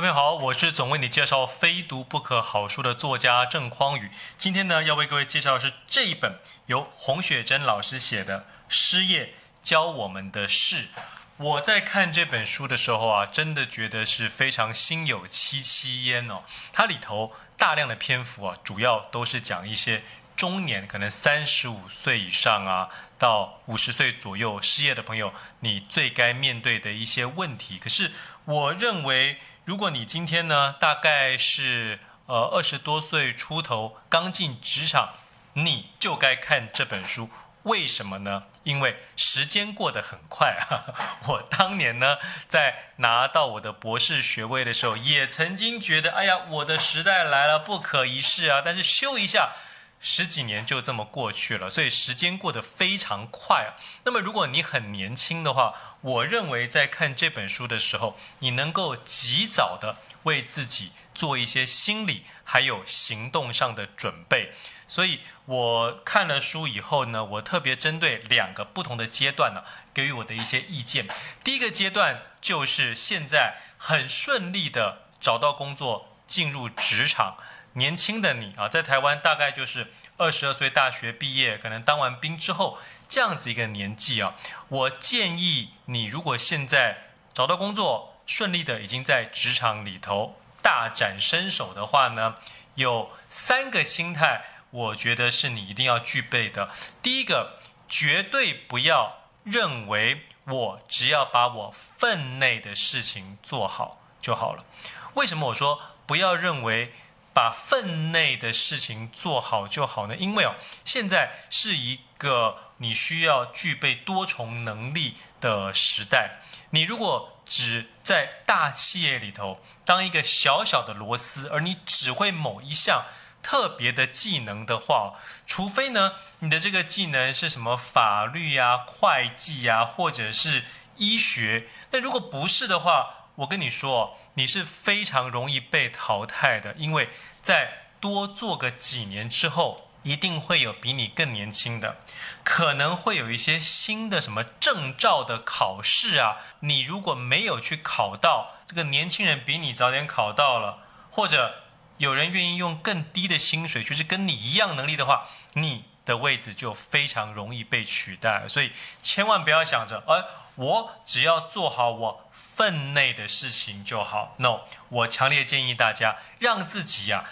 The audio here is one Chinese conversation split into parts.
各位好，我是总为你介绍非读不可好书的作家郑匡宇。今天呢，要为各位介绍的是这一本由洪雪珍老师写的《失业教我们的事》。我在看这本书的时候啊，真的觉得是非常心有戚戚焉哦。它里头大量的篇幅啊，主要都是讲一些中年，可能三十五岁以上啊，到五十岁左右失业的朋友，你最该面对的一些问题。可是我认为。如果你今天呢，大概是呃二十多岁出头，刚进职场，你就该看这本书。为什么呢？因为时间过得很快啊。我当年呢，在拿到我的博士学位的时候，也曾经觉得，哎呀，我的时代来了，不可一世啊。但是咻一下。十几年就这么过去了，所以时间过得非常快啊。那么，如果你很年轻的话，我认为在看这本书的时候，你能够及早的为自己做一些心理还有行动上的准备。所以我看了书以后呢，我特别针对两个不同的阶段呢，给予我的一些意见。第一个阶段就是现在很顺利的找到工作，进入职场。年轻的你啊，在台湾大概就是二十二岁大学毕业，可能当完兵之后这样子一个年纪啊。我建议你，如果现在找到工作，顺利的已经在职场里头大展身手的话呢，有三个心态，我觉得是你一定要具备的。第一个，绝对不要认为我只要把我分内的事情做好就好了。为什么我说不要认为？把分内的事情做好就好呢？因为哦，现在是一个你需要具备多重能力的时代。你如果只在大企业里头当一个小小的螺丝，而你只会某一项特别的技能的话，除非呢，你的这个技能是什么法律呀、会计呀，或者是医学。那如果不是的话，我跟你说，你是非常容易被淘汰的，因为在多做个几年之后，一定会有比你更年轻的，可能会有一些新的什么证照的考试啊。你如果没有去考到，这个年轻人比你早点考到了，或者有人愿意用更低的薪水，就是跟你一样能力的话，你的位置就非常容易被取代。所以千万不要想着，哎。我只要做好我分内的事情就好。No，我强烈建议大家让自己呀、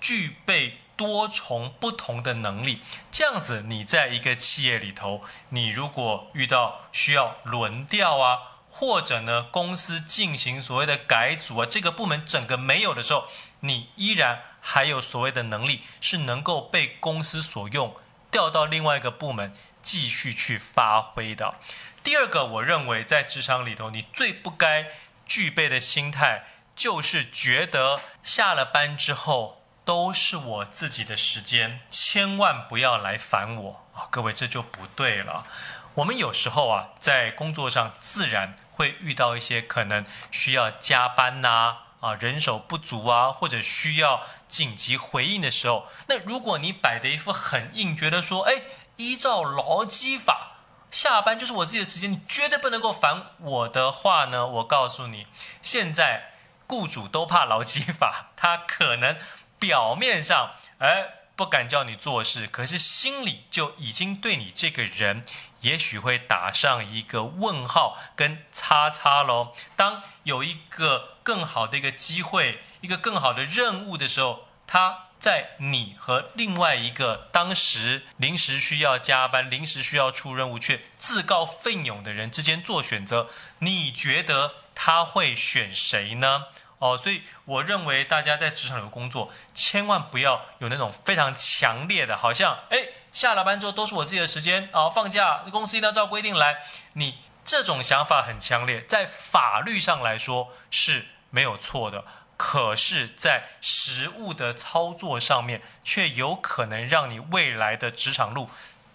具备多重不同的能力。这样子，你在一个企业里头，你如果遇到需要轮调啊，或者呢公司进行所谓的改组啊，这个部门整个没有的时候，你依然还有所谓的能力是能够被公司所用，调到另外一个部门继续去发挥的。第二个，我认为在职场里头，你最不该具备的心态，就是觉得下了班之后都是我自己的时间，千万不要来烦我啊！各位，这就不对了。我们有时候啊，在工作上自然会遇到一些可能需要加班呐，啊，人手不足啊，或者需要紧急回应的时候，那如果你摆的一副很硬，觉得说，哎，依照劳基法。下班就是我自己的时间，你绝对不能够烦我的话呢。我告诉你，现在雇主都怕劳基法，他可能表面上哎不敢叫你做事，可是心里就已经对你这个人也许会打上一个问号跟叉叉喽。当有一个更好的一个机会，一个更好的任务的时候，他。在你和另外一个当时临时需要加班、临时需要出任务却自告奋勇的人之间做选择，你觉得他会选谁呢？哦，所以我认为大家在职场有工作，千万不要有那种非常强烈的，好像哎，下了班之后都是我自己的时间啊，放假公司一定要照规定来。你这种想法很强烈，在法律上来说是没有错的。可是，在实务的操作上面，却有可能让你未来的职场路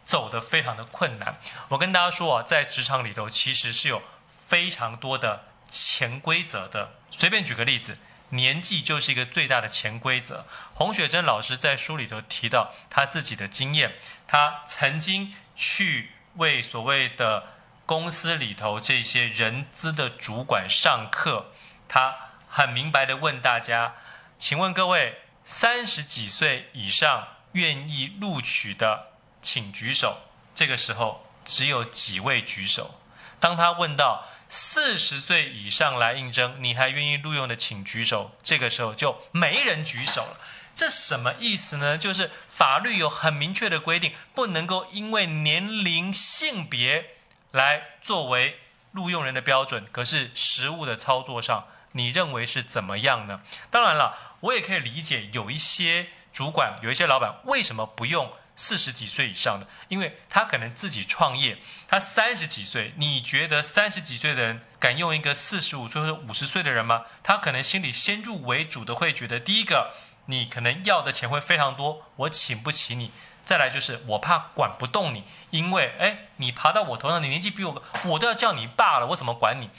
走得非常的困难。我跟大家说啊，在职场里头，其实是有非常多的潜规则的。随便举个例子，年纪就是一个最大的潜规则。洪雪珍老师在书里头提到他自己的经验，他曾经去为所谓的公司里头这些人资的主管上课，他。很明白的问大家，请问各位三十几岁以上愿意录取的，请举手。这个时候只有几位举手。当他问到四十岁以上来应征，你还愿意录用的，请举手。这个时候就没人举手了。这什么意思呢？就是法律有很明确的规定，不能够因为年龄、性别来作为录用人的标准。可是实务的操作上，你认为是怎么样呢？当然了，我也可以理解有一些主管、有一些老板为什么不用四十几岁以上的，因为他可能自己创业，他三十几岁，你觉得三十几岁的人敢用一个四十五岁或者五十岁的人吗？他可能心里先入为主的会觉得，第一个，你可能要的钱会非常多，我请不起你；再来就是我怕管不动你，因为哎，你爬到我头上，你年纪比我高，我都要叫你爸了，我怎么管你？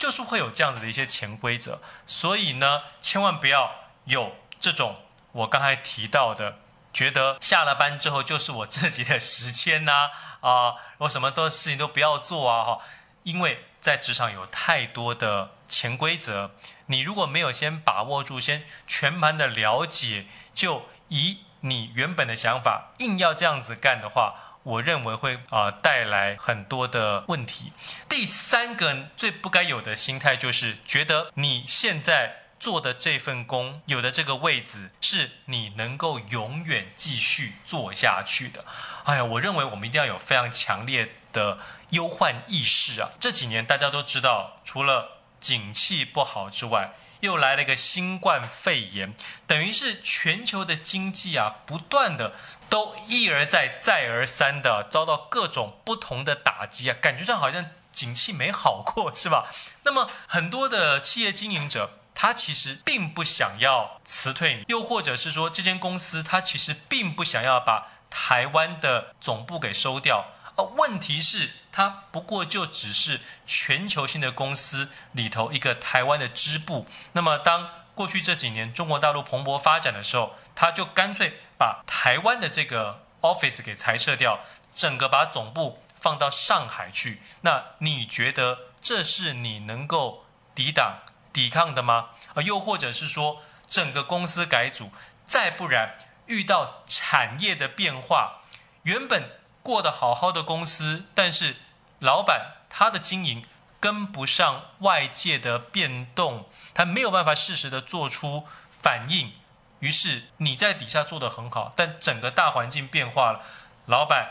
就是会有这样子的一些潜规则，所以呢，千万不要有这种我刚才提到的，觉得下了班之后就是我自己的时间呐，啊，我什么都事情都不要做啊，哈，因为在职场有太多的潜规则，你如果没有先把握住，先全盘的了解，就以你原本的想法硬要这样子干的话。我认为会啊、带来很多的问题。第三个最不该有的心态就是觉得你现在做的这份工，有的这个位置是你能够永远继续做下去的。哎呀，我认为我们一定要有非常强烈的忧患意识啊！这几年大家都知道，除了景气不好之外，又来了一个新冠肺炎，等于是全球的经济啊，不断的都一而再、再而三的遭到各种不同的打击啊，感觉上好像景气没好过，是吧？那么很多的企业经营者，他其实并不想要辞退你，又或者是说，这间公司他其实并不想要把台湾的总部给收掉。问题是，它不过就只是全球性的公司里头一个台湾的支部。那么，当过去这几年中国大陆蓬勃发展的时候，他就干脆把台湾的这个 office 给裁撤掉，整个把总部放到上海去。那你觉得这是你能够抵挡、抵抗的吗？啊，又或者是说，整个公司改组，再不然遇到产业的变化，原本。过得好好的公司，但是老板他的经营跟不上外界的变动，他没有办法适时的做出反应，于是你在底下做得很好，但整个大环境变化了，老板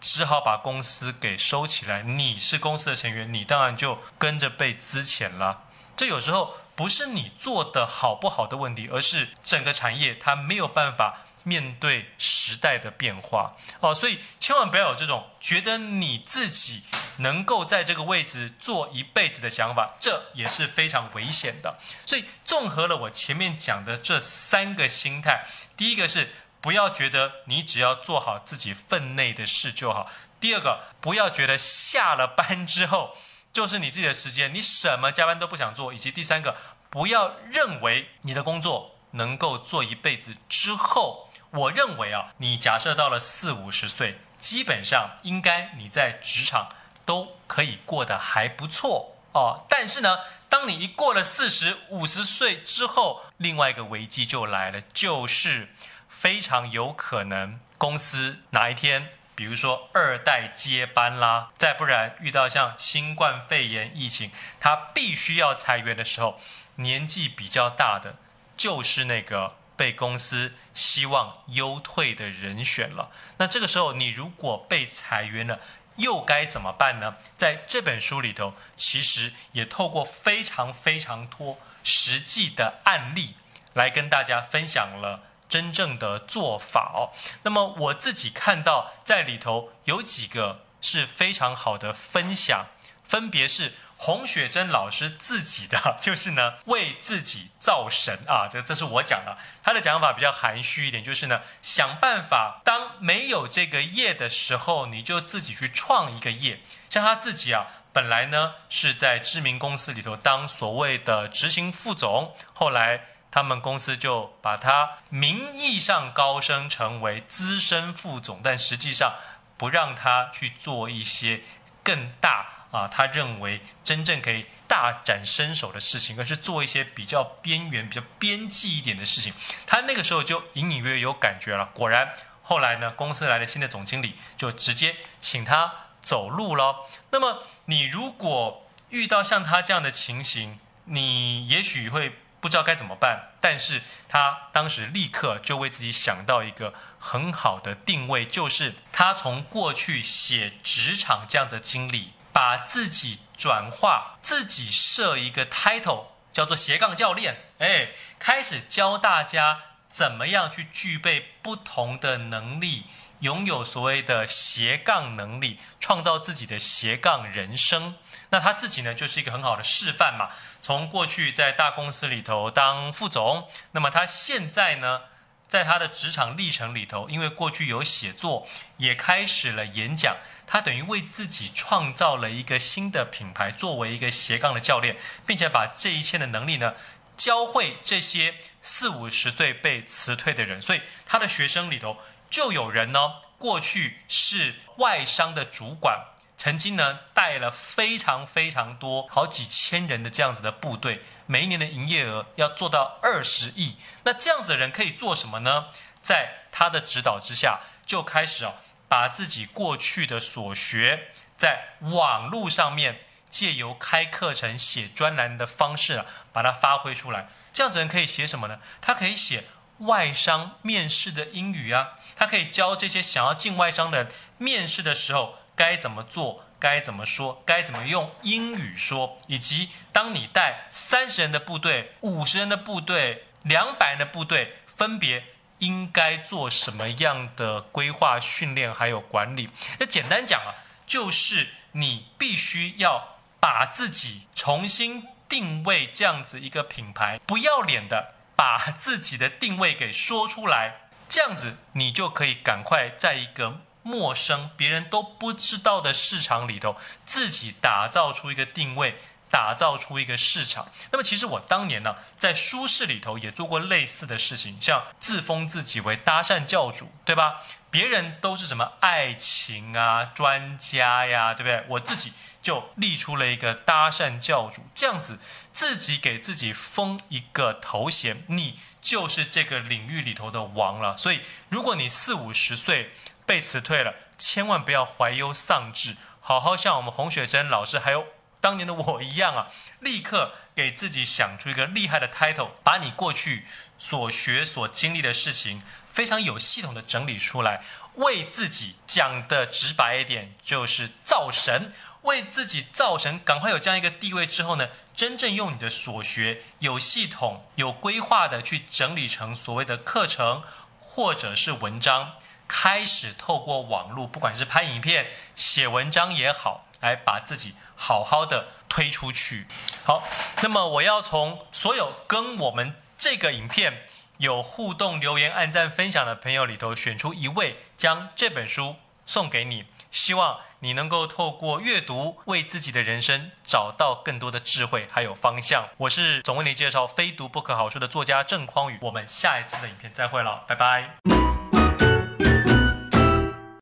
只好把公司给收起来。你是公司的成员，你当然就跟着被资遣了。这有时候不是你做得好不好的问题，而是整个产业它没有办法。面对时代的变化哦，所以千万不要有这种觉得你自己能够在这个位置做一辈子的想法，这也是非常危险的。所以综合了我前面讲的这三个心态，第一个是不要觉得你只要做好自己分内的事就好；第二个，不要觉得下了班之后就是你自己的时间，你什么加班都不想做；以及第三个，不要认为你的工作能够做一辈子之后。我认为啊，你假设到了四五十岁，基本上应该你在职场都可以过得还不错哦。但是呢，当你一过了四十五十岁之后，另外一个危机就来了，就是非常有可能公司哪一天，比如说二代接班啦，再不然遇到像新冠肺炎疫情，他必须要裁员的时候，年纪比较大的就是那个。被公司希望优退的人选了，那这个时候你如果被裁员了，又该怎么办呢？在这本书里头，其实也透过非常非常多实际的案例来跟大家分享了真正的做法哦。那么我自己看到在里头有几个是非常好的分享，分别是。洪雪珍老师自己的 就是呢，为自己造神啊，这这是我讲的。他的讲法比较含蓄一点，就是呢，想办法当没有这个业的时候，你就自己去创一个业。像他自己啊，本来呢是在知名公司里头当所谓的执行副总，后来他们公司就把他名义上高升成为资深副总，但实际上不让他去做一些更大。啊，他认为真正可以大展身手的事情，而是做一些比较边缘、比较边际一点的事情。他那个时候就隐隐约约有感觉了。果然，后来呢，公司来了新的总经理，就直接请他走路了。那么，你如果遇到像他这样的情形，你也许会不知道该怎么办。但是他当时立刻就为自己想到一个很好的定位，就是他从过去写职场这样的经历。把自己转化，自己设一个 title，叫做斜杠教练，哎，开始教大家怎么样去具备不同的能力，拥有所谓的斜杠能力，创造自己的斜杠人生。那他自己呢，就是一个很好的示范嘛。从过去在大公司里头当副总，那么他现在呢，在他的职场历程里头，因为过去有写作，也开始了演讲。他等于为自己创造了一个新的品牌，作为一个斜杠的教练，并且把这一切的能力呢，教会这些四五十岁被辞退的人。所以他的学生里头就有人呢，过去是外商的主管，曾经呢带了非常非常多好几千人的这样子的部队。每一年的营业额要做到二十亿，那这样子的人可以做什么呢？在他的指导之下，就开始啊，把自己过去的所学，在网络上面借由开课程、写专栏的方式啊，把它发挥出来。这样子人可以写什么呢？他可以写外商面试的英语啊，他可以教这些想要进外商的面试的时候该怎么做。该怎么说？该怎么用英语说？以及当你带三十人的部队、五十人的部队、两百人的部队，分别应该做什么样的规划、训练还有管理？那简单讲啊，就是你必须要把自己重新定位，这样子一个品牌，不要脸的把自己的定位给说出来，这样子你就可以赶快在一个。陌生、别人都不知道的市场里头，自己打造出一个定位，打造出一个市场。那么，其实我当年呢，在书市里头也做过类似的事情，像自封自己为搭讪教主，对吧？别人都是什么爱情啊专家呀，对不对？我自己就立出了一个搭讪教主，这样子自己给自己封一个头衔，你就是这个领域里头的王了。所以，如果你四五十岁，被辞退了，千万不要怀忧丧志，好好像我们洪雪珍老师还有当年的我一样啊，立刻给自己想出一个厉害的 title，把你过去所学所经历的事情非常有系统的整理出来，为自己讲的直白一点，就是造神，为自己造神，赶快有这样一个地位之后呢，真正用你的所学有系统、有规划的去整理成所谓的课程或者是文章。开始透过网络，不管是拍影片、写文章也好，来把自己好好的推出去。好，那么我要从所有跟我们这个影片有互动、留言、按赞、分享的朋友里头选出一位，将这本书送给你。希望你能够透过阅读，为自己的人生找到更多的智慧还有方向。我是总为你介绍非读不可好书的作家郑匡宇，我们下一次的影片再会了，拜拜。